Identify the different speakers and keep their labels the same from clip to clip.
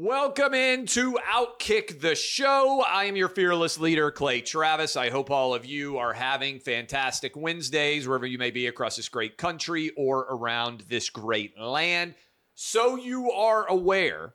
Speaker 1: Welcome into Outkick the Show. I am your fearless leader, Clay Travis. I hope all of you are having fantastic Wednesdays wherever you may be across this great country or around this great land. So you are aware,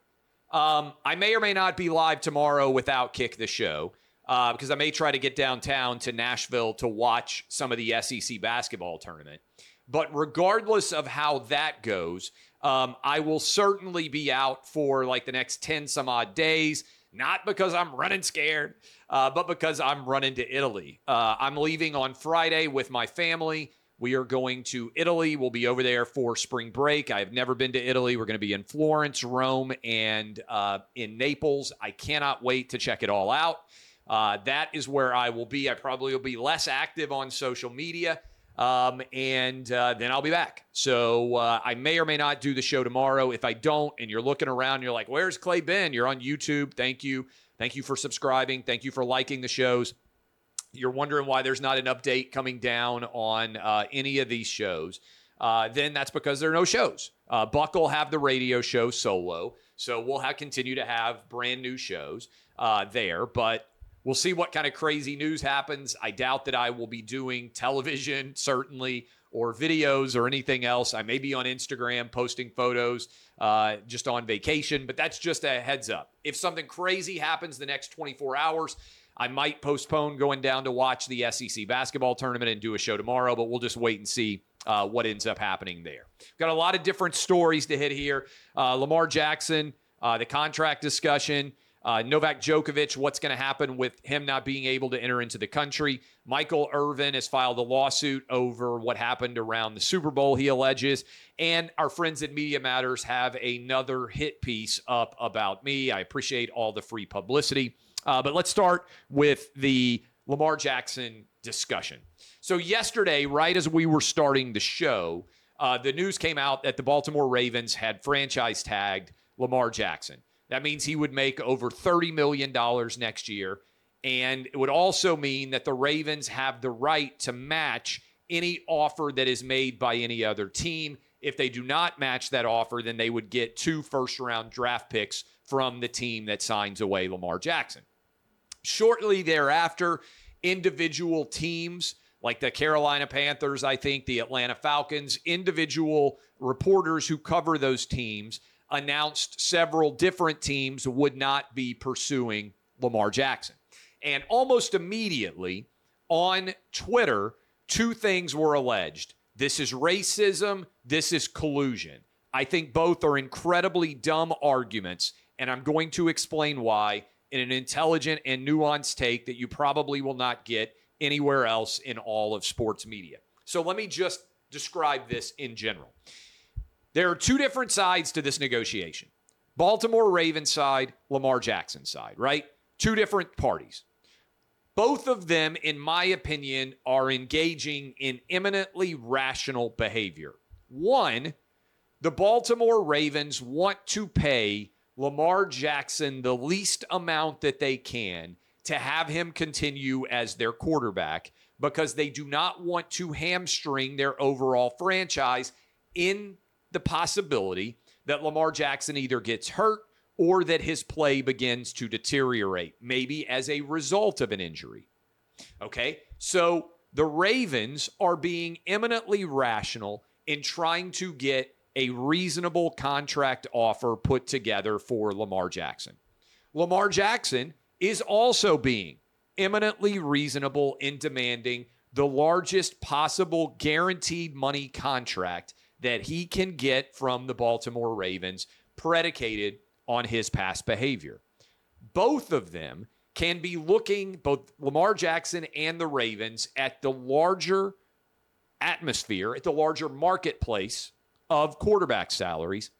Speaker 1: um, I may or may not be live tomorrow with Outkick the Show uh, because I may try to get downtown to Nashville to watch some of the SEC basketball tournament. But regardless of how that goes, um, I will certainly be out for like the next 10 some odd days, not because I'm running scared, uh, but because I'm running to Italy. Uh, I'm leaving on Friday with my family. We are going to Italy. We'll be over there for spring break. I've never been to Italy. We're going to be in Florence, Rome, and uh, in Naples. I cannot wait to check it all out. Uh, that is where I will be. I probably will be less active on social media um, and uh, then I'll be back. So uh, I may or may not do the show tomorrow. If I don't, and you're looking around, you're like, "Where's Clay been?" You're on YouTube. Thank you, thank you for subscribing. Thank you for liking the shows. You're wondering why there's not an update coming down on uh, any of these shows. Uh, then that's because there are no shows. Uh, Buck will have the radio show solo, so we'll have, continue to have brand new shows uh, there. But We'll see what kind of crazy news happens. I doubt that I will be doing television, certainly, or videos or anything else. I may be on Instagram posting photos uh, just on vacation, but that's just a heads up. If something crazy happens the next 24 hours, I might postpone going down to watch the SEC basketball tournament and do a show tomorrow, but we'll just wait and see uh, what ends up happening there. Got a lot of different stories to hit here. Uh, Lamar Jackson, uh, the contract discussion. Uh, Novak Djokovic, what's going to happen with him not being able to enter into the country? Michael Irvin has filed a lawsuit over what happened around the Super Bowl, he alleges. And our friends at Media Matters have another hit piece up about me. I appreciate all the free publicity. Uh, but let's start with the Lamar Jackson discussion. So, yesterday, right as we were starting the show, uh, the news came out that the Baltimore Ravens had franchise tagged Lamar Jackson. That means he would make over $30 million next year. And it would also mean that the Ravens have the right to match any offer that is made by any other team. If they do not match that offer, then they would get two first round draft picks from the team that signs away Lamar Jackson. Shortly thereafter, individual teams like the Carolina Panthers, I think, the Atlanta Falcons, individual reporters who cover those teams announced several different teams would not be pursuing Lamar Jackson. And almost immediately on Twitter, two things were alleged this is racism, this is collusion. I think both are incredibly dumb arguments, and I'm going to explain why in an intelligent and nuanced take that you probably will not get anywhere else in all of sports media. So let me just describe this in general. There are two different sides to this negotiation Baltimore Ravens side, Lamar Jackson side, right? Two different parties. Both of them, in my opinion, are engaging in eminently rational behavior. One, the Baltimore Ravens want to pay Lamar Jackson the least amount that they can to have him continue as their quarterback because they do not want to hamstring their overall franchise in the possibility that Lamar Jackson either gets hurt or that his play begins to deteriorate, maybe as a result of an injury. Okay, so the Ravens are being eminently rational in trying to get a reasonable contract offer put together for Lamar Jackson. Lamar Jackson is also being eminently reasonable in demanding the largest possible guaranteed money contract that he can get from the Baltimore Ravens predicated on his past behavior. Both of them can be looking, both Lamar Jackson and the Ravens, at the larger atmosphere, at the larger marketplace of quarterback salaries.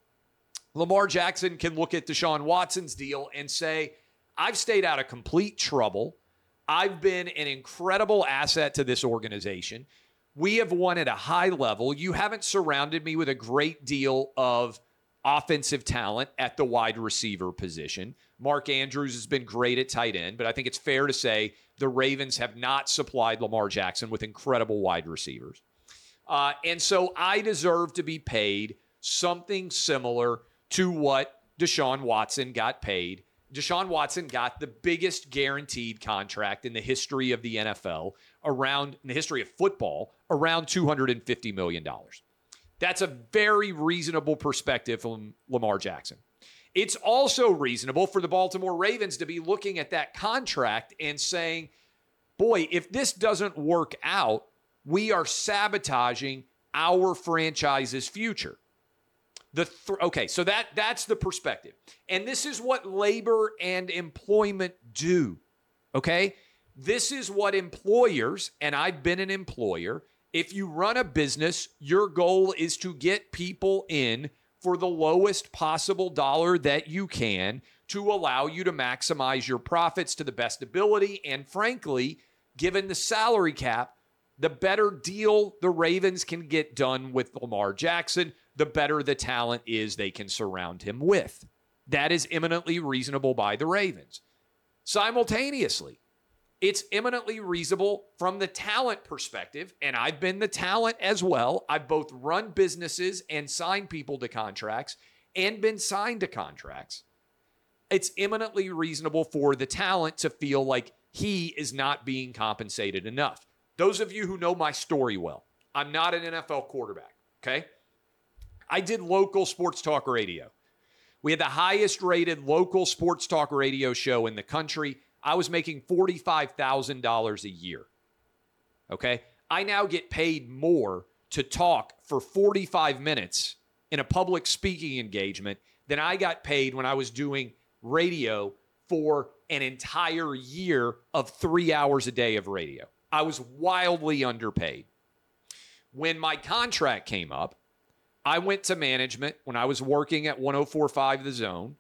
Speaker 1: Lamar Jackson can look at Deshaun Watson's deal and say, I've stayed out of complete trouble. I've been an incredible asset to this organization. We have won at a high level. You haven't surrounded me with a great deal of offensive talent at the wide receiver position. Mark Andrews has been great at tight end, but I think it's fair to say the Ravens have not supplied Lamar Jackson with incredible wide receivers. Uh, and so I deserve to be paid something similar to what Deshaun Watson got paid. Deshaun Watson got the biggest guaranteed contract in the history of the NFL, around in the history of football, around $250 million. That's a very reasonable perspective from Lamar Jackson. It's also reasonable for the Baltimore Ravens to be looking at that contract and saying, boy, if this doesn't work out, we are sabotaging our franchise's future. The th- okay, so that that's the perspective. And this is what labor and employment do. Okay? This is what employers, and I've been an employer, if you run a business, your goal is to get people in for the lowest possible dollar that you can to allow you to maximize your profits to the best ability. And frankly, given the salary cap, the better deal the Ravens can get done with Lamar Jackson, the better the talent is they can surround him with. That is eminently reasonable by the Ravens. Simultaneously, it's eminently reasonable from the talent perspective. And I've been the talent as well. I've both run businesses and signed people to contracts and been signed to contracts. It's eminently reasonable for the talent to feel like he is not being compensated enough. Those of you who know my story well, I'm not an NFL quarterback, okay? I did local sports talk radio. We had the highest rated local sports talk radio show in the country. I was making $45,000 a year. Okay. I now get paid more to talk for 45 minutes in a public speaking engagement than I got paid when I was doing radio for an entire year of three hours a day of radio. I was wildly underpaid. When my contract came up, I went to management when I was working at 1045 The Zone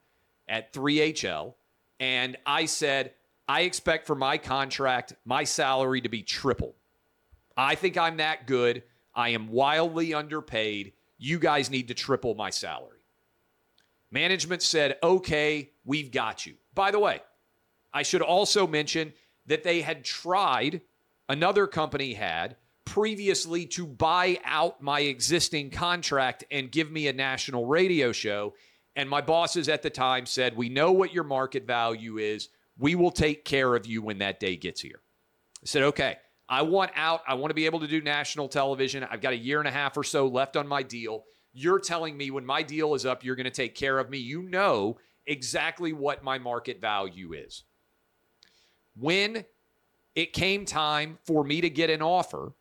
Speaker 1: at 3HL, and I said, I expect for my contract, my salary to be triple. I think I'm that good. I am wildly underpaid. You guys need to triple my salary. Management said, okay, we've got you. By the way, I should also mention that they had tried, another company had previously to buy out my existing contract and give me a national radio show. And my bosses at the time said, We know what your market value is. We will take care of you when that day gets here. I said, okay, I want out. I want to be able to do national television. I've got a year and a half or so left on my deal. You're telling me when my deal is up, you're going to take care of me. You know exactly what my market value is. When it came time for me to get an offer,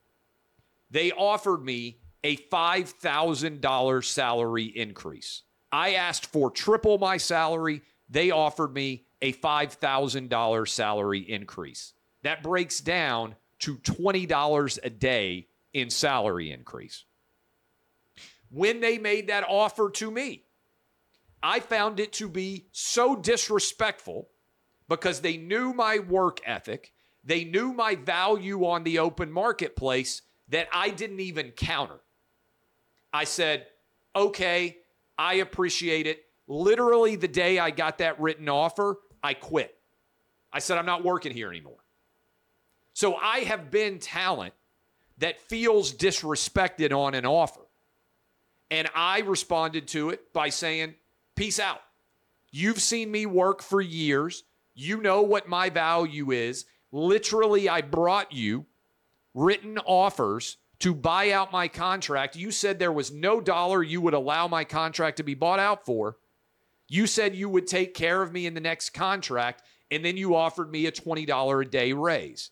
Speaker 1: they offered me a $5,000 salary increase. I asked for triple my salary. They offered me a $5,000 salary increase. That breaks down to $20 a day in salary increase. When they made that offer to me, I found it to be so disrespectful because they knew my work ethic, they knew my value on the open marketplace that I didn't even counter. I said, okay, I appreciate it. Literally, the day I got that written offer, I quit. I said, I'm not working here anymore. So I have been talent that feels disrespected on an offer. And I responded to it by saying, Peace out. You've seen me work for years. You know what my value is. Literally, I brought you written offers to buy out my contract. You said there was no dollar you would allow my contract to be bought out for. You said you would take care of me in the next contract, and then you offered me a $20 a day raise.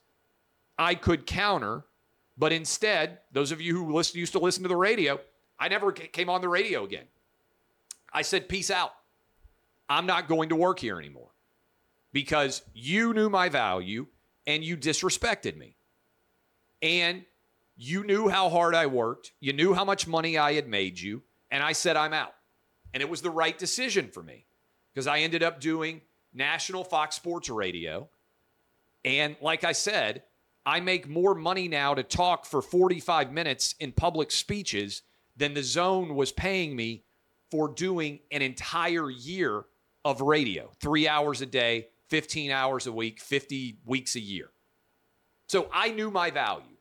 Speaker 1: I could counter, but instead, those of you who listen, used to listen to the radio, I never came on the radio again. I said, Peace out. I'm not going to work here anymore because you knew my value and you disrespected me. And you knew how hard I worked. You knew how much money I had made you. And I said, I'm out. And it was the right decision for me because I ended up doing national Fox Sports Radio. And like I said, I make more money now to talk for 45 minutes in public speeches than the zone was paying me for doing an entire year of radio three hours a day, 15 hours a week, 50 weeks a year. So I knew my value.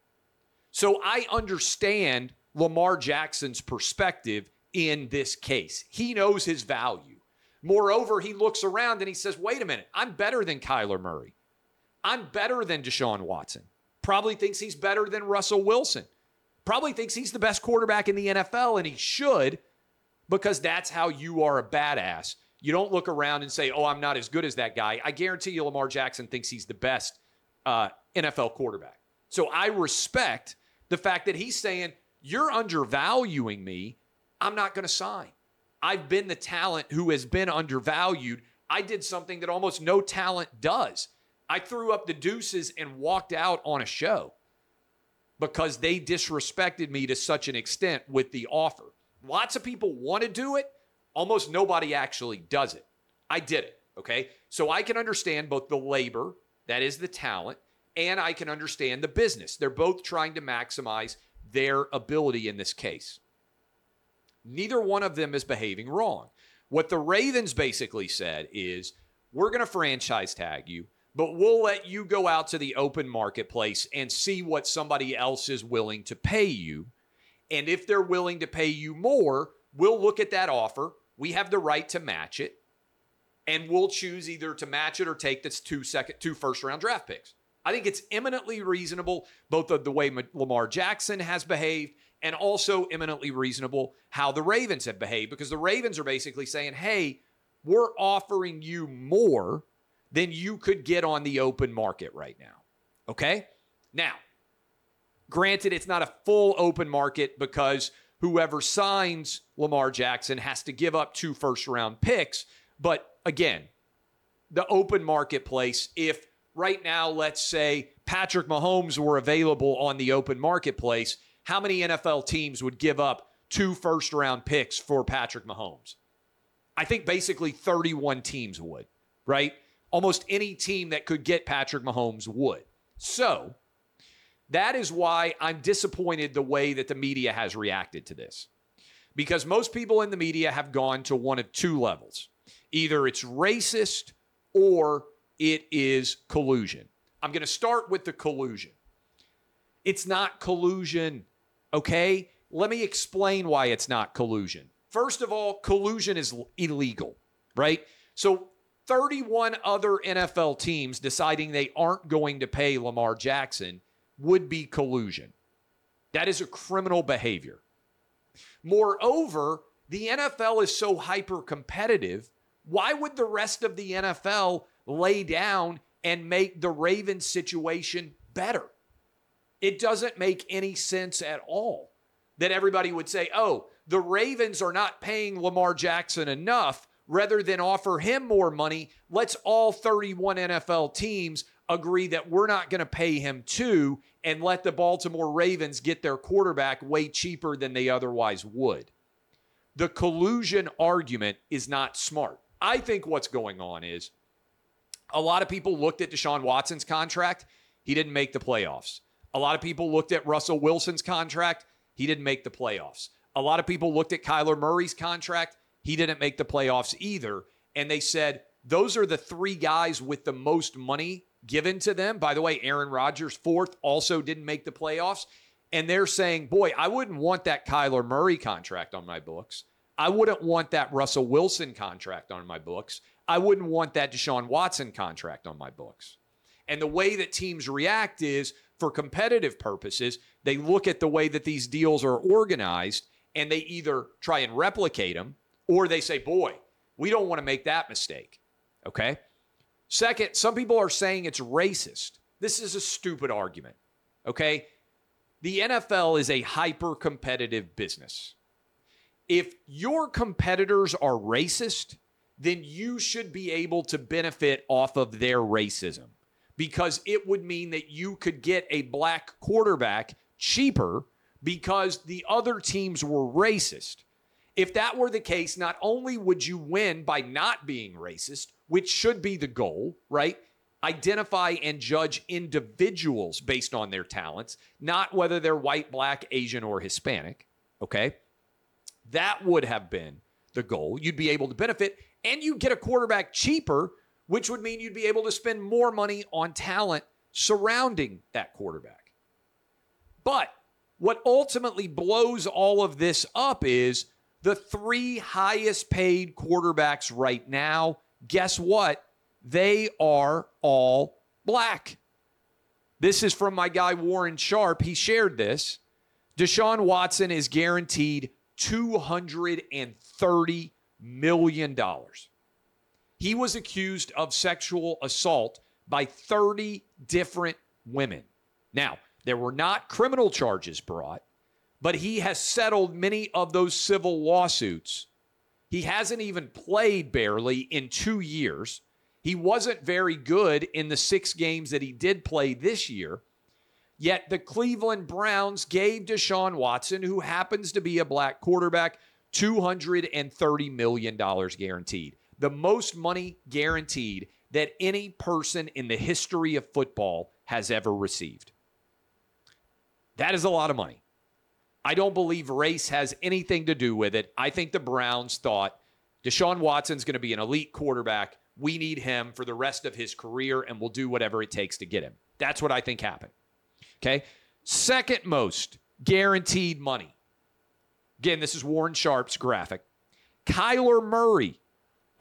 Speaker 1: So I understand Lamar Jackson's perspective in this case. He knows his value. Moreover, he looks around and he says, wait a minute, I'm better than Kyler Murray. I'm better than Deshaun Watson. Probably thinks he's better than Russell Wilson. Probably thinks he's the best quarterback in the NFL, and he should because that's how you are a badass. You don't look around and say, oh, I'm not as good as that guy. I guarantee you, Lamar Jackson thinks he's the best uh, NFL quarterback. So I respect the fact that he's saying, you're undervaluing me. I'm not going to sign. I've been the talent who has been undervalued. I did something that almost no talent does. I threw up the deuces and walked out on a show because they disrespected me to such an extent with the offer. Lots of people want to do it, almost nobody actually does it. I did it, okay? So I can understand both the labor, that is the talent, and I can understand the business. They're both trying to maximize their ability in this case. Neither one of them is behaving wrong. What the Ravens basically said is we're going to franchise tag you, but we'll let you go out to the open marketplace and see what somebody else is willing to pay you. And if they're willing to pay you more, we'll look at that offer. We have the right to match it. And we'll choose either to match it or take this two second two first round draft picks. I think it's eminently reasonable, both of the way Lamar Jackson has behaved and also eminently reasonable how the Ravens have behaved because the Ravens are basically saying, hey, we're offering you more than you could get on the open market right now. Okay? Now, granted, it's not a full open market because whoever signs Lamar Jackson has to give up two first round picks. But again, the open marketplace, if right now, let's say Patrick Mahomes were available on the open marketplace, how many NFL teams would give up two first round picks for Patrick Mahomes? I think basically 31 teams would, right? Almost any team that could get Patrick Mahomes would. So that is why I'm disappointed the way that the media has reacted to this. Because most people in the media have gone to one of two levels either it's racist or it is collusion. I'm going to start with the collusion. It's not collusion, okay? Let me explain why it's not collusion. First of all, collusion is illegal, right? So 31 other NFL teams deciding they aren't going to pay Lamar Jackson would be collusion. That is a criminal behavior. Moreover, the NFL is so hyper competitive. Why would the rest of the NFL lay down and make the Ravens situation better? It doesn't make any sense at all that everybody would say, oh, the Ravens are not paying Lamar Jackson enough rather than offer him more money, let's all 31 NFL teams agree that we're not going to pay him too and let the Baltimore Ravens get their quarterback way cheaper than they otherwise would. The collusion argument is not smart. I think what's going on is a lot of people looked at Deshaun Watson's contract. He didn't make the playoffs. A lot of people looked at Russell Wilson's contract. He didn't make the playoffs. A lot of people looked at Kyler Murray's contract. He didn't make the playoffs either. And they said, those are the three guys with the most money given to them. By the way, Aaron Rodgers, fourth, also didn't make the playoffs. And they're saying, boy, I wouldn't want that Kyler Murray contract on my books. I wouldn't want that Russell Wilson contract on my books. I wouldn't want that Deshaun Watson contract on my books. And the way that teams react is for competitive purposes, they look at the way that these deals are organized and they either try and replicate them or they say, boy, we don't want to make that mistake. Okay. Second, some people are saying it's racist. This is a stupid argument. Okay. The NFL is a hyper competitive business. If your competitors are racist, then you should be able to benefit off of their racism because it would mean that you could get a black quarterback cheaper because the other teams were racist. If that were the case, not only would you win by not being racist, which should be the goal, right? Identify and judge individuals based on their talents, not whether they're white, black, Asian, or Hispanic. Okay. That would have been the goal. You'd be able to benefit and you'd get a quarterback cheaper, which would mean you'd be able to spend more money on talent surrounding that quarterback. But what ultimately blows all of this up is The three highest paid quarterbacks right now, guess what? They are all black. This is from my guy Warren Sharp. He shared this. Deshaun Watson is guaranteed $230 million. He was accused of sexual assault by 30 different women. Now, there were not criminal charges brought, but he has settled many of those civil lawsuits. He hasn't even played barely in two years. He wasn't very good in the six games that he did play this year. Yet the Cleveland Browns gave Deshaun Watson, who happens to be a black quarterback, $230 million guaranteed. The most money guaranteed that any person in the history of football has ever received. That is a lot of money. I don't believe race has anything to do with it. I think the Browns thought Deshaun Watson's going to be an elite quarterback. We need him for the rest of his career, and we'll do whatever it takes to get him. That's what I think happened. Okay. Second most guaranteed money. Again, this is Warren Sharp's graphic. Kyler Murray,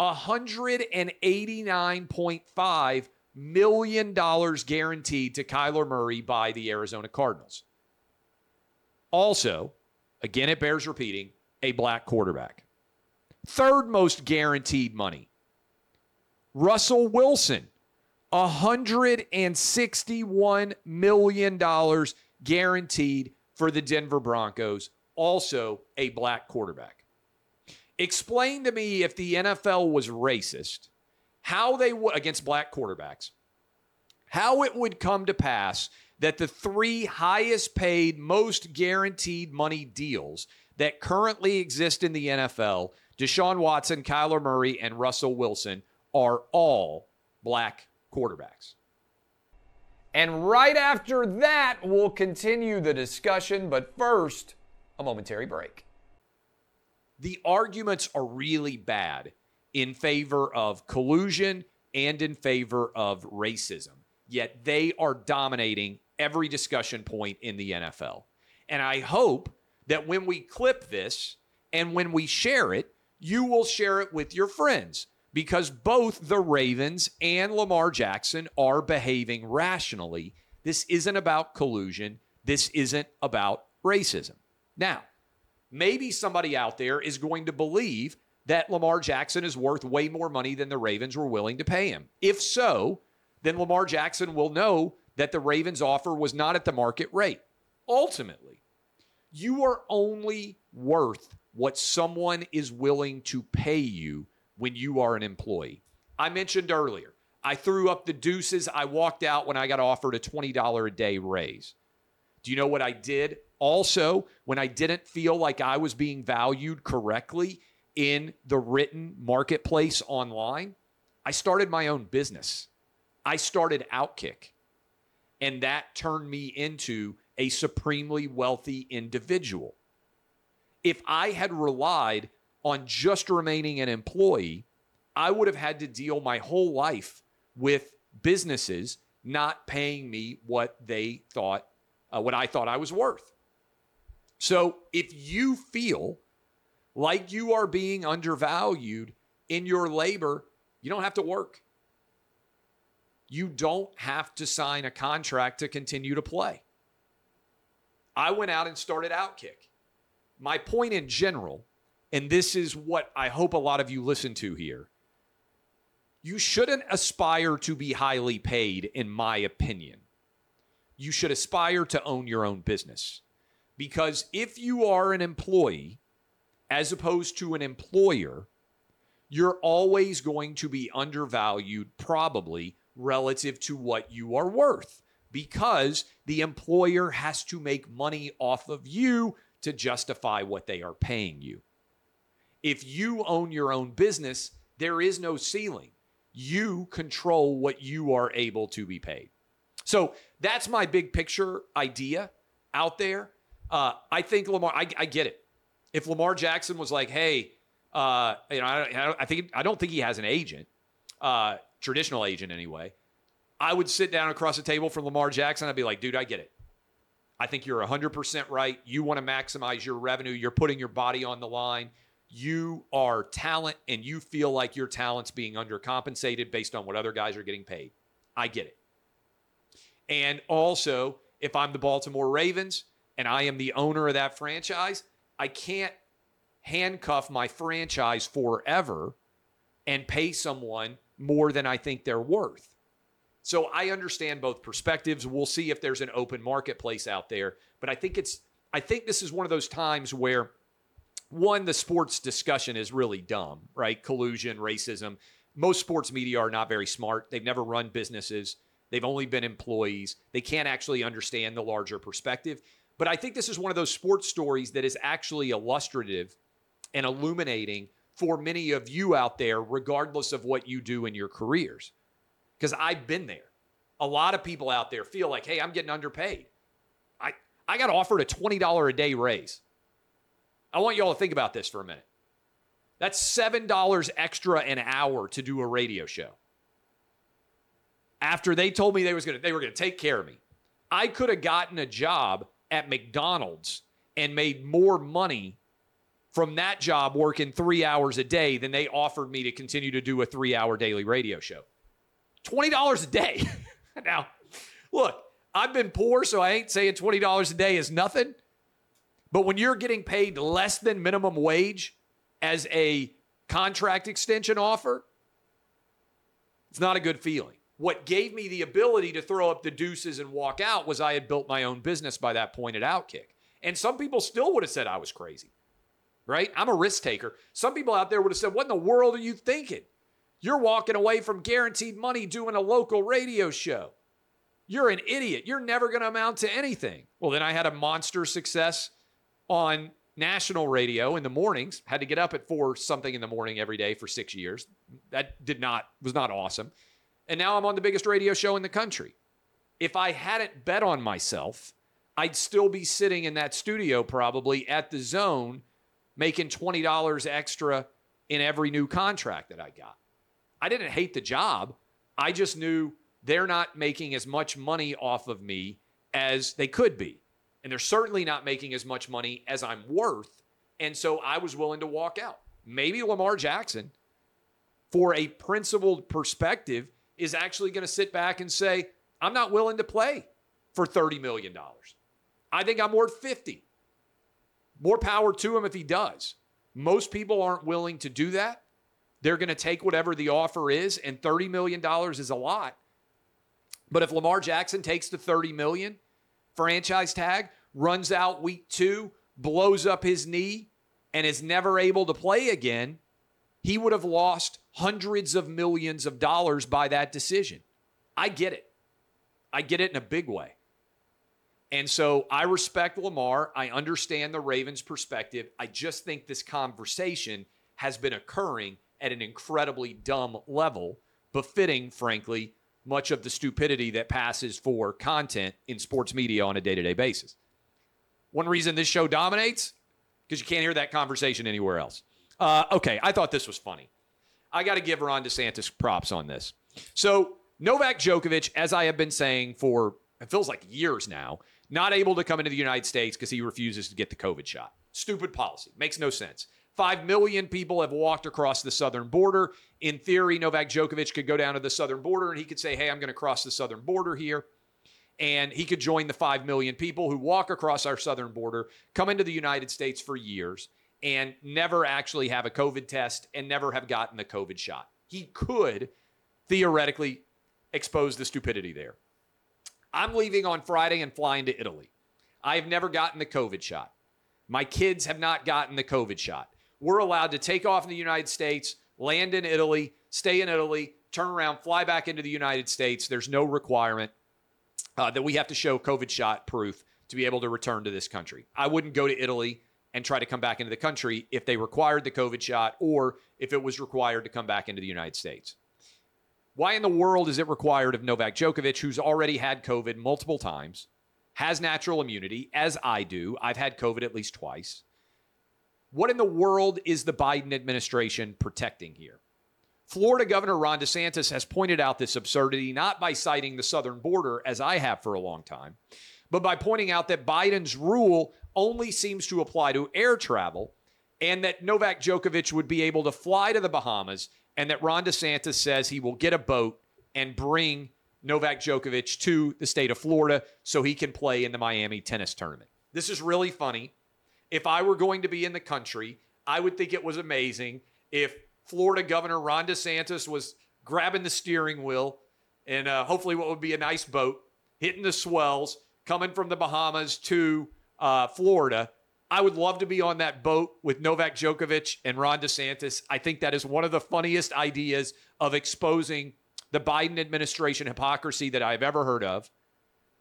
Speaker 1: $189.5 million guaranteed to Kyler Murray by the Arizona Cardinals. Also, again, it bears repeating, a black quarterback. Third most guaranteed money. Russell Wilson, $161 million guaranteed for the Denver Broncos, also a black quarterback. Explain to me if the NFL was racist, how they would, against black quarterbacks, how it would come to pass that the three highest paid, most guaranteed money deals that currently exist in the NFL Deshaun Watson, Kyler Murray, and Russell Wilson are all black quarterbacks. And right after that, we'll continue the discussion. But first, a momentary break. The arguments are really bad in favor of collusion and in favor of racism, yet they are dominating every discussion point in the NFL. And I hope that when we clip this and when we share it, you will share it with your friends because both the Ravens and Lamar Jackson are behaving rationally. This isn't about collusion. This isn't about racism. Now, maybe somebody out there is going to believe that Lamar Jackson is worth way more money than the Ravens were willing to pay him. If so, then Lamar Jackson will know that the Ravens offer was not at the market rate. Ultimately, you are only worth what someone is willing to pay you when you are an employee. I mentioned earlier, I threw up the deuces. I walked out when I got offered a $20 a day raise. Do you know what I did? Also, when I didn't feel like I was being valued correctly in the written marketplace online, I started my own business. I started Outkick. And that turned me into a supremely wealthy individual. If I had relied on just remaining an employee, I would have had to deal my whole life with businesses not paying me what they thought, uh, what I thought I was worth. So if you feel like you are being undervalued in your labor, you don't have to work. You don't have to sign a contract to continue to play. I went out and started Outkick. My point in general and this is what I hope a lot of you listen to here. You shouldn't aspire to be highly paid, in my opinion. You should aspire to own your own business. Because if you are an employee, as opposed to an employer, you're always going to be undervalued, probably relative to what you are worth, because the employer has to make money off of you to justify what they are paying you. If you own your own business, there is no ceiling. You control what you are able to be paid. So that's my big picture idea out there. Uh, I think Lamar, I, I, get it. If Lamar Jackson was like, hey, uh, you know, I, I, think I don't think he has an agent, uh, traditional agent anyway. I would sit down across the table from Lamar Jackson. I'd be like, dude, I get it. I think you're 100% right. You want to maximize your revenue. You're putting your body on the line you are talent and you feel like your talent's being undercompensated based on what other guys are getting paid. I get it. And also, if I'm the Baltimore Ravens and I am the owner of that franchise, I can't handcuff my franchise forever and pay someone more than I think they're worth. So I understand both perspectives. We'll see if there's an open marketplace out there, but I think it's I think this is one of those times where one, the sports discussion is really dumb, right? Collusion, racism. Most sports media are not very smart. They've never run businesses, they've only been employees. They can't actually understand the larger perspective. But I think this is one of those sports stories that is actually illustrative and illuminating for many of you out there, regardless of what you do in your careers. Because I've been there. A lot of people out there feel like, hey, I'm getting underpaid. I, I got offered a $20 a day raise. I want you all to think about this for a minute. That's $7 extra an hour to do a radio show. After they told me they was gonna they were gonna take care of me. I could have gotten a job at McDonald's and made more money from that job working three hours a day than they offered me to continue to do a three hour daily radio show. $20 a day. now, look, I've been poor, so I ain't saying $20 a day is nothing. But when you're getting paid less than minimum wage as a contract extension offer, it's not a good feeling. What gave me the ability to throw up the deuces and walk out was I had built my own business by that point at Outkick. And some people still would have said I was crazy, right? I'm a risk taker. Some people out there would have said, What in the world are you thinking? You're walking away from guaranteed money doing a local radio show. You're an idiot. You're never going to amount to anything. Well, then I had a monster success on national radio in the mornings. Had to get up at four something in the morning every day for six years. That did not was not awesome. And now I'm on the biggest radio show in the country. If I hadn't bet on myself, I'd still be sitting in that studio probably at the zone making $20 extra in every new contract that I got. I didn't hate the job. I just knew they're not making as much money off of me as they could be and they're certainly not making as much money as I'm worth. And so I was willing to walk out. Maybe Lamar Jackson, for a principled perspective, is actually going to sit back and say, I'm not willing to play for $30 million. I think I'm worth 50. More power to him if he does. Most people aren't willing to do that. They're going to take whatever the offer is, and $30 million is a lot. But if Lamar Jackson takes the 30 million, franchise tag, runs out week two, blows up his knee, and is never able to play again, he would have lost hundreds of millions of dollars by that decision. I get it. I get it in a big way. And so I respect Lamar. I understand the Ravens' perspective. I just think this conversation has been occurring at an incredibly dumb level, befitting, frankly, much of the stupidity that passes for content in sports media on a day to day basis. One reason this show dominates because you can't hear that conversation anywhere else. Uh, okay, I thought this was funny. I got to give Ron DeSantis props on this. So, Novak Djokovic, as I have been saying for it feels like years now, not able to come into the United States because he refuses to get the COVID shot. Stupid policy. Makes no sense. Five million people have walked across the southern border. In theory, Novak Djokovic could go down to the southern border and he could say, Hey, I'm going to cross the southern border here. And he could join the 5 million people who walk across our southern border, come into the United States for years, and never actually have a COVID test and never have gotten the COVID shot. He could theoretically expose the stupidity there. I'm leaving on Friday and flying to Italy. I have never gotten the COVID shot. My kids have not gotten the COVID shot we're allowed to take off in the United States, land in Italy, stay in Italy, turn around, fly back into the United States. There's no requirement uh, that we have to show COVID shot proof to be able to return to this country. I wouldn't go to Italy and try to come back into the country if they required the COVID shot or if it was required to come back into the United States. Why in the world is it required of Novak Djokovic, who's already had COVID multiple times, has natural immunity, as I do? I've had COVID at least twice. What in the world is the Biden administration protecting here? Florida Governor Ron DeSantis has pointed out this absurdity not by citing the southern border, as I have for a long time, but by pointing out that Biden's rule only seems to apply to air travel and that Novak Djokovic would be able to fly to the Bahamas, and that Ron DeSantis says he will get a boat and bring Novak Djokovic to the state of Florida so he can play in the Miami tennis tournament. This is really funny. If I were going to be in the country, I would think it was amazing if Florida Governor Ron DeSantis was grabbing the steering wheel and uh, hopefully what would be a nice boat hitting the swells coming from the Bahamas to uh, Florida. I would love to be on that boat with Novak Djokovic and Ron DeSantis. I think that is one of the funniest ideas of exposing the Biden administration hypocrisy that I've ever heard of.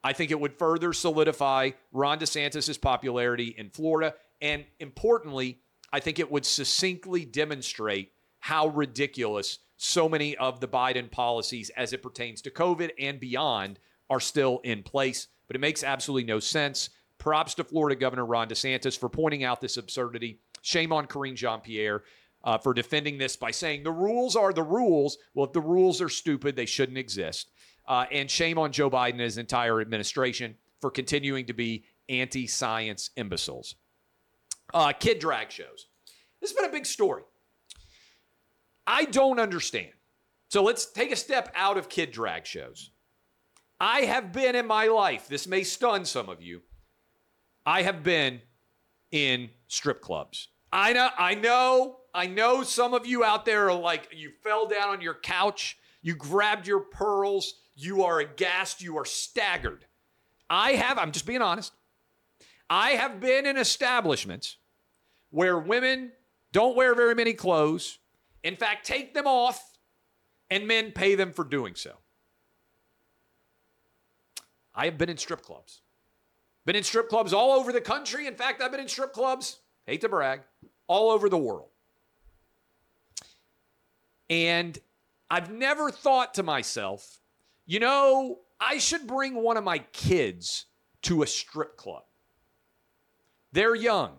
Speaker 1: I think it would further solidify Ron DeSantis' popularity in Florida. And importantly, I think it would succinctly demonstrate how ridiculous so many of the Biden policies as it pertains to COVID and beyond are still in place. But it makes absolutely no sense. Props to Florida Governor Ron DeSantis for pointing out this absurdity. Shame on Karine Jean Pierre uh, for defending this by saying the rules are the rules. Well, if the rules are stupid, they shouldn't exist. Uh, and shame on Joe Biden and his entire administration for continuing to be anti science imbeciles. Uh, kid drag shows. This has been a big story. I don't understand. So let's take a step out of kid drag shows. I have been in my life, this may stun some of you. I have been in strip clubs. I know, I know, I know some of you out there are like, you fell down on your couch, you grabbed your pearls, you are aghast, you are staggered. I have, I'm just being honest, I have been in establishments where women don't wear very many clothes, in fact, take them off, and men pay them for doing so. I have been in strip clubs. Been in strip clubs all over the country. In fact, I've been in strip clubs, hate to brag, all over the world. And I've never thought to myself, you know, I should bring one of my kids to a strip club. They're young.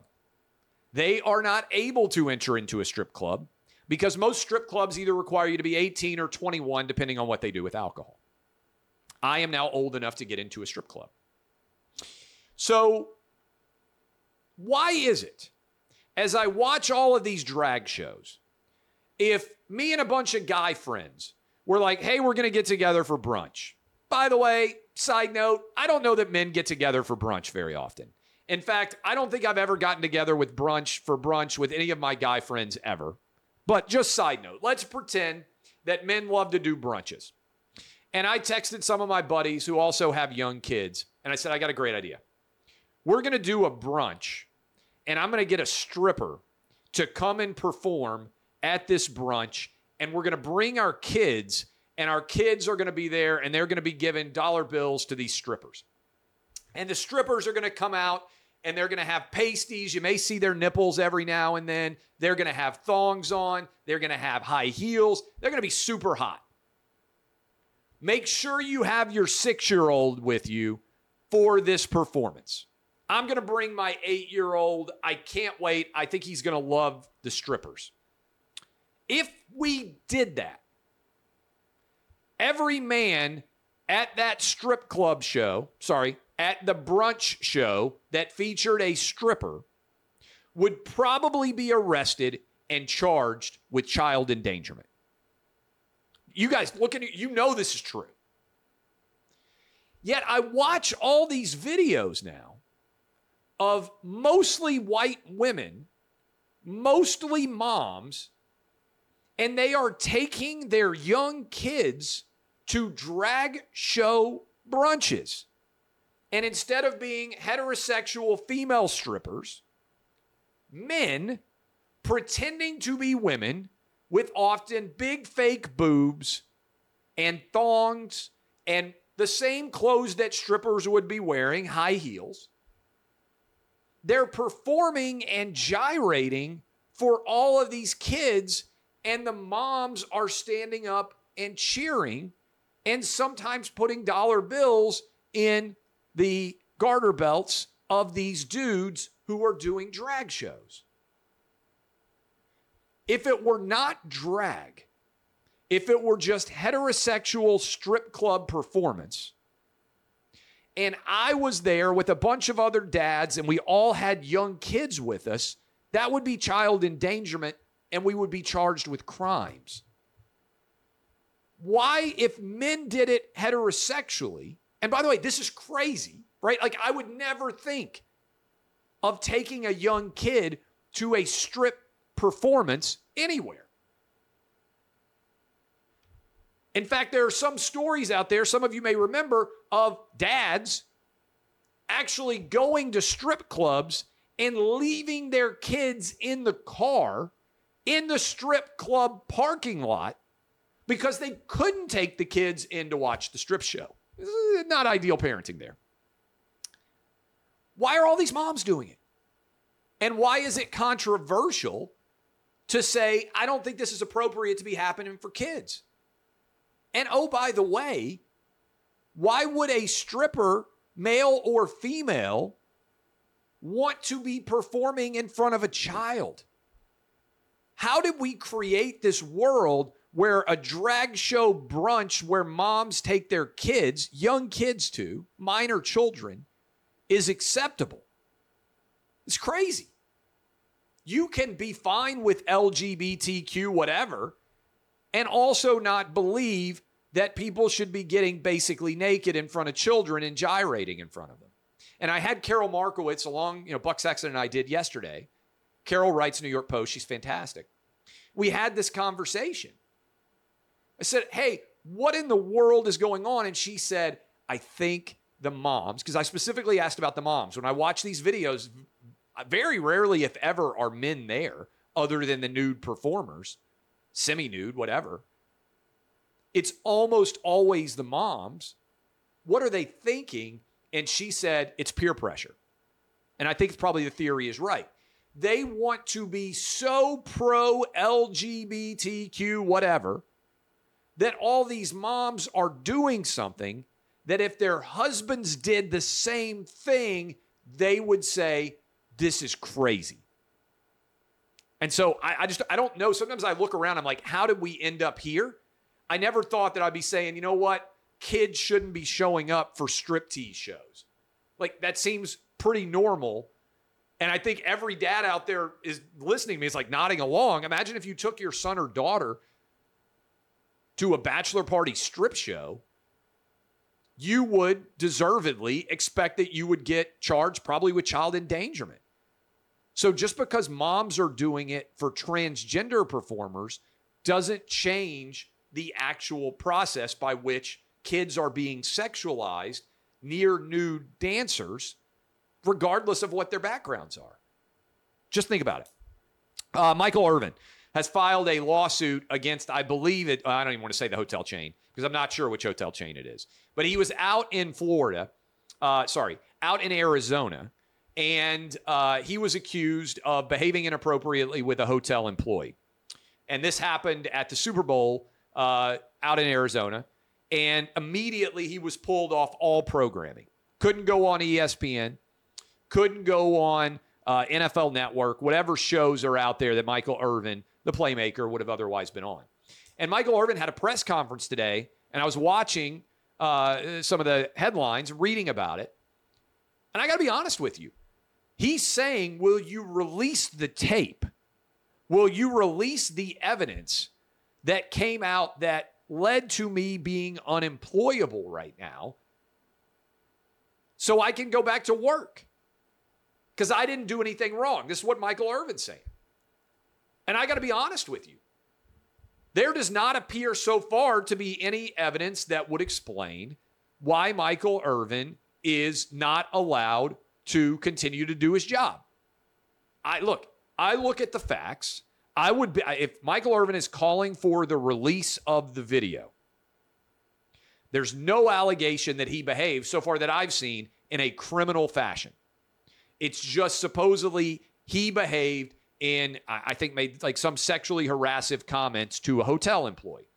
Speaker 1: They are not able to enter into a strip club because most strip clubs either require you to be 18 or 21, depending on what they do with alcohol. I am now old enough to get into a strip club. So, why is it, as I watch all of these drag shows, if me and a bunch of guy friends were like, hey, we're going to get together for brunch. By the way, side note, I don't know that men get together for brunch very often. In fact, I don't think I've ever gotten together with brunch for brunch with any of my guy friends ever. But just side note, let's pretend that men love to do brunches. And I texted some of my buddies who also have young kids, and I said, I got a great idea. We're going to do a brunch, and I'm going to get a stripper to come and perform at this brunch, and we're going to bring our kids, and our kids are going to be there, and they're going to be giving dollar bills to these strippers. And the strippers are going to come out and they're going to have pasties. You may see their nipples every now and then. They're going to have thongs on. They're going to have high heels. They're going to be super hot. Make sure you have your six year old with you for this performance. I'm going to bring my eight year old. I can't wait. I think he's going to love the strippers. If we did that, every man at that strip club show, sorry, at the brunch show that featured a stripper would probably be arrested and charged with child endangerment. You guys look at you know this is true. Yet I watch all these videos now of mostly white women, mostly moms, and they are taking their young kids to drag show brunches. And instead of being heterosexual female strippers, men pretending to be women with often big fake boobs and thongs and the same clothes that strippers would be wearing, high heels. They're performing and gyrating for all of these kids, and the moms are standing up and cheering and sometimes putting dollar bills in the garter belts of these dudes who are doing drag shows. If it were not drag, if it were just heterosexual strip club performance, and I was there with a bunch of other dads and we all had young kids with us, that would be child endangerment and we would be charged with crimes. Why, if men did it heterosexually, and by the way, this is crazy, right? Like, I would never think of taking a young kid to a strip performance anywhere. In fact, there are some stories out there, some of you may remember, of dads actually going to strip clubs and leaving their kids in the car in the strip club parking lot because they couldn't take the kids in to watch the strip show. Not ideal parenting there. Why are all these moms doing it? And why is it controversial to say, I don't think this is appropriate to be happening for kids? And oh, by the way, why would a stripper, male or female, want to be performing in front of a child? How did we create this world where a drag show brunch where moms take their kids, young kids to, minor children, is acceptable? It's crazy. You can be fine with LGBTQ, whatever, and also not believe that people should be getting basically naked in front of children and gyrating in front of them. And I had Carol Markowitz along, you know, Buck Sexton and I did yesterday. Carol writes New York Post. She's fantastic. We had this conversation. I said, Hey, what in the world is going on? And she said, I think the moms, because I specifically asked about the moms. When I watch these videos, very rarely, if ever, are men there other than the nude performers, semi nude, whatever. It's almost always the moms. What are they thinking? And she said, it's peer pressure. And I think probably the theory is right. They want to be so pro LGBTQ, whatever, that all these moms are doing something that if their husbands did the same thing, they would say, This is crazy. And so I, I, just, I don't know. Sometimes I look around, I'm like, How did we end up here? I never thought that I'd be saying, you know what? Kids shouldn't be showing up for striptease shows. Like, that seems pretty normal and I think every dad out there is listening to me, is like nodding along. Imagine if you took your son or daughter to a bachelor party strip show, you would deservedly expect that you would get charged probably with child endangerment. So just because moms are doing it for transgender performers doesn't change the actual process by which kids are being sexualized near nude dancers regardless of what their backgrounds are. Just think about it. Uh, Michael Irvin has filed a lawsuit against, I believe it, I don't even want to say the hotel chain because I'm not sure which hotel chain it is. But he was out in Florida, uh, sorry, out in Arizona, and uh, he was accused of behaving inappropriately with a hotel employee. And this happened at the Super Bowl uh, out in Arizona. And immediately he was pulled off all programming. Couldn't go on ESPN couldn't go on uh, NFL Network, whatever shows are out there that Michael Irvin, the playmaker, would have otherwise been on. And Michael Irvin had a press conference today, and I was watching uh, some of the headlines, reading about it. And I got to be honest with you. He's saying, Will you release the tape? Will you release the evidence that came out that led to me being unemployable right now so I can go back to work? because I didn't do anything wrong. This is what Michael Irvin's saying. And I got to be honest with you. There does not appear so far to be any evidence that would explain why Michael Irvin is not allowed to continue to do his job. I look, I look at the facts. I would be if Michael Irvin is calling for the release of the video. There's no allegation that he behaved so far that I've seen in a criminal fashion. It's just supposedly he behaved in, I think, made like some sexually harassive comments to a hotel employee.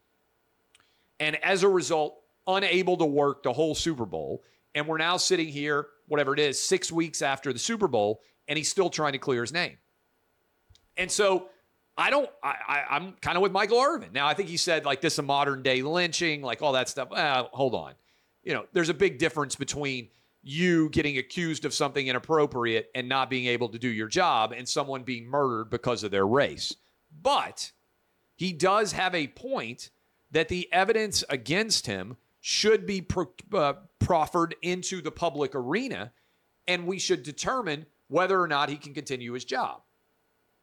Speaker 1: And as a result, unable to work the whole Super Bowl. And we're now sitting here, whatever it is, six weeks after the Super Bowl, and he's still trying to clear his name. And so I don't, I, I, am kind of with Michael Irvin. Now, I think he said like this a modern day lynching, like all that stuff. Well, hold on. You know, there's a big difference between you getting accused of something inappropriate and not being able to do your job and someone being murdered because of their race. But he does have a point that the evidence against him should be pro- uh, proffered into the public arena and we should determine whether or not he can continue his job.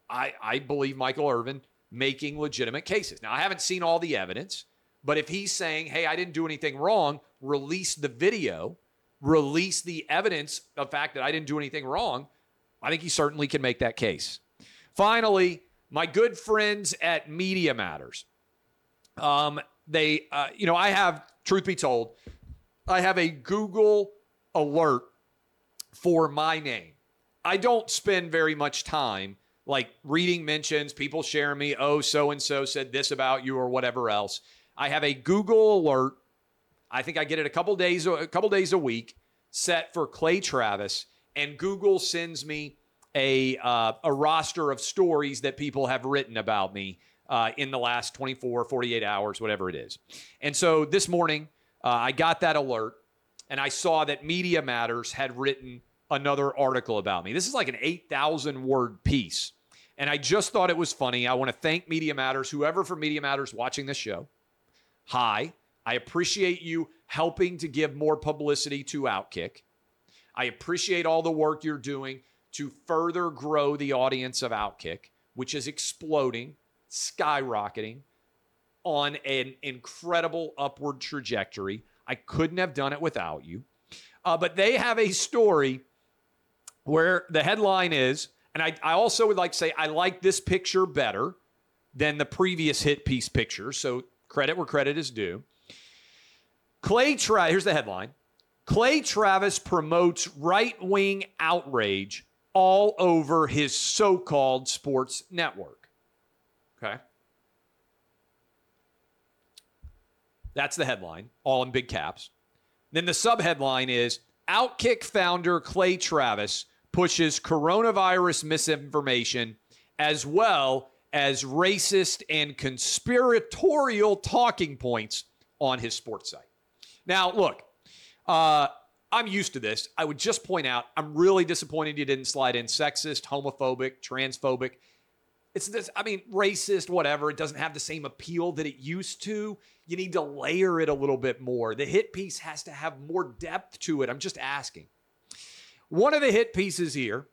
Speaker 1: I, I believe Michael Irvin making legitimate cases. Now, I haven't seen all the evidence, but if he's saying, hey, I didn't do anything wrong, release the video release the evidence of fact that I didn't do anything wrong, I think he certainly can make that case. Finally, my good friends at Media Matters. Um, they, uh, you know, I have, truth be told, I have a Google alert for my name. I don't spend very much time like reading mentions, people sharing me, oh, so and so said this about you or whatever else. I have a Google alert I think I get it a couple days a couple days a week set for Clay Travis, and Google sends me a uh, a roster of stories that people have written about me uh, in the last 24, 48 hours, whatever it is. And so this morning, uh, I got that alert, and I saw that Media Matters had written another article about me. This is like an 8,000 word piece. And I just thought it was funny. I want to thank Media Matters, whoever from Media Matters watching this show. Hi. I appreciate you helping to give more publicity to Outkick. I appreciate all the work you're doing to further grow the audience of Outkick, which is exploding, skyrocketing on an incredible upward trajectory. I couldn't have done it without you. Uh, but they have a story where the headline is, and I, I also would like to say I like this picture better than the previous hit piece picture. So credit where credit is due. Clay Travis, here's the headline Clay Travis promotes right wing outrage all over his so called sports network. Okay. That's the headline, all in big caps. Then the subheadline is Outkick founder Clay Travis pushes coronavirus misinformation as well as racist and conspiratorial talking points on his sports site. Now, look, uh, I'm used to this. I would just point out I'm really disappointed you didn't slide in sexist, homophobic, transphobic. It's this, I mean, racist, whatever. It doesn't have the same appeal that it used to. You need to layer it a little bit more. The hit piece has to have more depth to it. I'm just asking. One of the hit pieces here,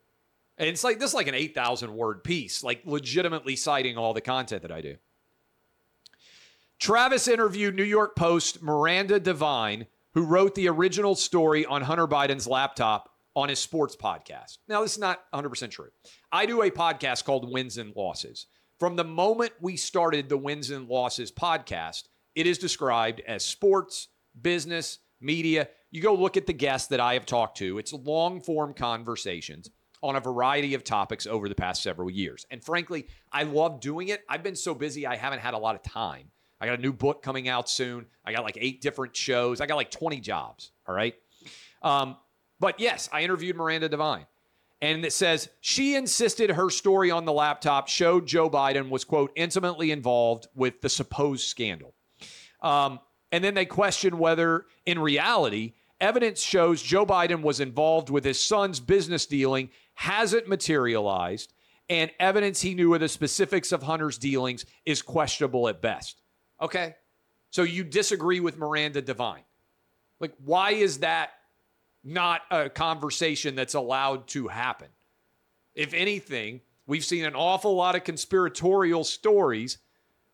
Speaker 1: and it's like this is like an 8,000 word piece, like legitimately citing all the content that I do. Travis interviewed New York Post Miranda Devine, who wrote the original story on Hunter Biden's laptop on his sports podcast. Now, this is not 100% true. I do a podcast called Wins and Losses. From the moment we started the Wins and Losses podcast, it is described as sports, business, media. You go look at the guests that I have talked to, it's long form conversations on a variety of topics over the past several years. And frankly, I love doing it. I've been so busy, I haven't had a lot of time I got a new book coming out soon. I got like eight different shows. I got like 20 jobs. All right. Um, but yes, I interviewed Miranda Devine. And it says she insisted her story on the laptop showed Joe Biden was, quote, intimately involved with the supposed scandal. Um, and then they question whether, in reality, evidence shows Joe Biden was involved with his son's business dealing hasn't materialized, and evidence he knew of the specifics of Hunter's dealings is questionable at best. Okay. So you disagree with Miranda Devine. Like, why is that not a conversation that's allowed to happen? If anything, we've seen an awful lot of conspiratorial stories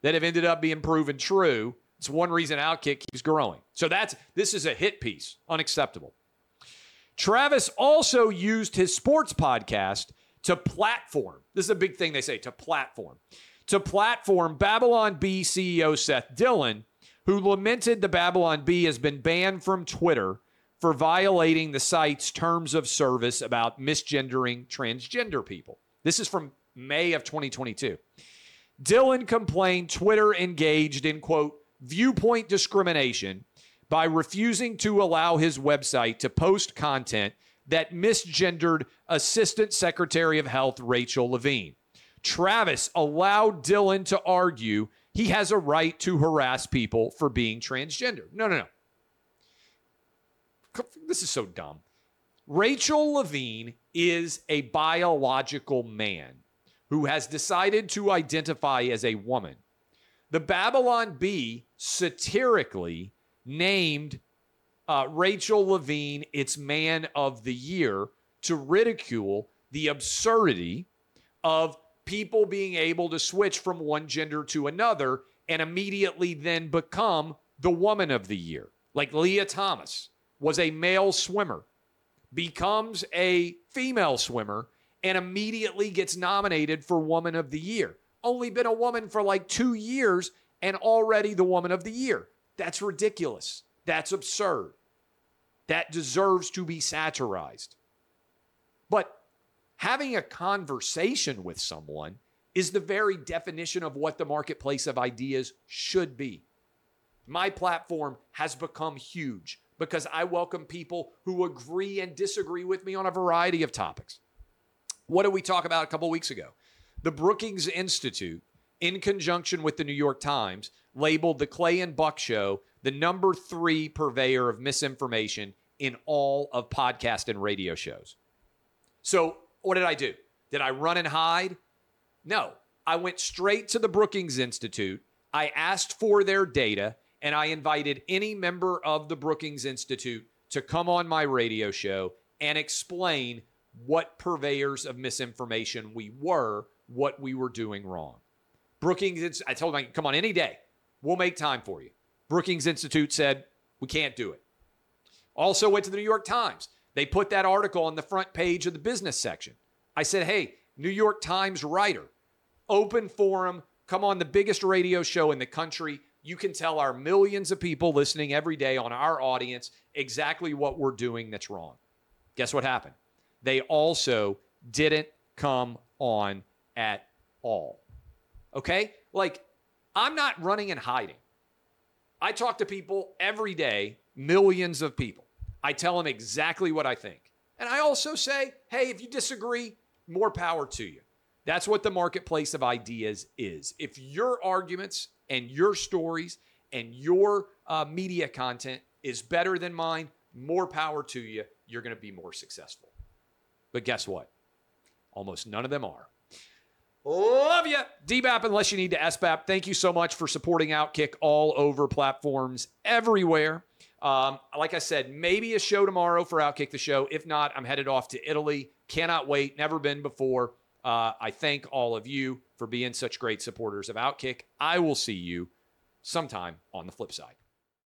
Speaker 1: that have ended up being proven true. It's one reason Outkick keeps growing. So that's this is a hit piece. Unacceptable. Travis also used his sports podcast to platform. This is a big thing they say to platform to platform Babylon Bee CEO Seth Dillon, who lamented the Babylon Bee has been banned from Twitter for violating the site's terms of service about misgendering transgender people. This is from May of 2022. Dillon complained Twitter engaged in, quote, viewpoint discrimination by refusing to allow his website to post content that misgendered Assistant Secretary of Health Rachel Levine. Travis allowed Dillon to argue he has a right to harass people for being transgender. No, no, no. This is so dumb. Rachel Levine is a biological man who has decided to identify as a woman. The Babylon Bee satirically named uh, Rachel Levine its Man of the Year to ridicule the absurdity of people being able to switch from one gender to another and immediately then become the Woman of the Year. Like Lia Thomas was a male swimmer, becomes a female swimmer, and immediately gets nominated for Woman of the Year. Only been a woman for like two years and already the Woman of the Year. That's ridiculous. That's absurd. That deserves to be satirized. But having a conversation with someone is the very definition of what the marketplace of ideas should be. My platform has become huge because I welcome people who agree and disagree with me on a variety of topics. What did we talk about a couple weeks ago? The Brookings Institute, in conjunction with the New York Times, labeled the Clay and Buck Show the number three purveyor of misinformation in all of podcast and radio shows. So, what did I do? Did I run and hide? No. I went straight to the Brookings Institute. I asked for their data and I invited any member of the Brookings Institute to come on my radio show and explain what purveyors of misinformation we were, what we were doing wrong. Brookings, I told them, come on any day. We'll make time for you. Brookings Institute said, we can't do it. Also went to the New York Times. They put that article on the front page of the business section. I said, hey, New York Times writer, open forum, come on the biggest radio show in the country. You can tell our millions of people listening every day on our audience exactly what we're doing that's wrong. Guess what happened? They also didn't come on at all. Okay? Like, I'm not running and hiding. I talk to people every day, millions of people. I tell them exactly what I think. And I also say, hey, if you disagree, more power to you. That's what the marketplace of ideas is. If your arguments and your stories and your uh, media content is better than mine, more power to you. You're going to be more successful. But guess what? Almost none of them are. Love you. DBAP, unless you need to SBAP. Thank you so much for supporting Outkick all over platforms everywhere. Um, like I said, maybe a show tomorrow for Outkick the Show. If not, I'm headed off to Italy. Cannot wait. Never been before. Uh, I thank all of you for being such great supporters of Outkick. I will see you sometime on the flip side.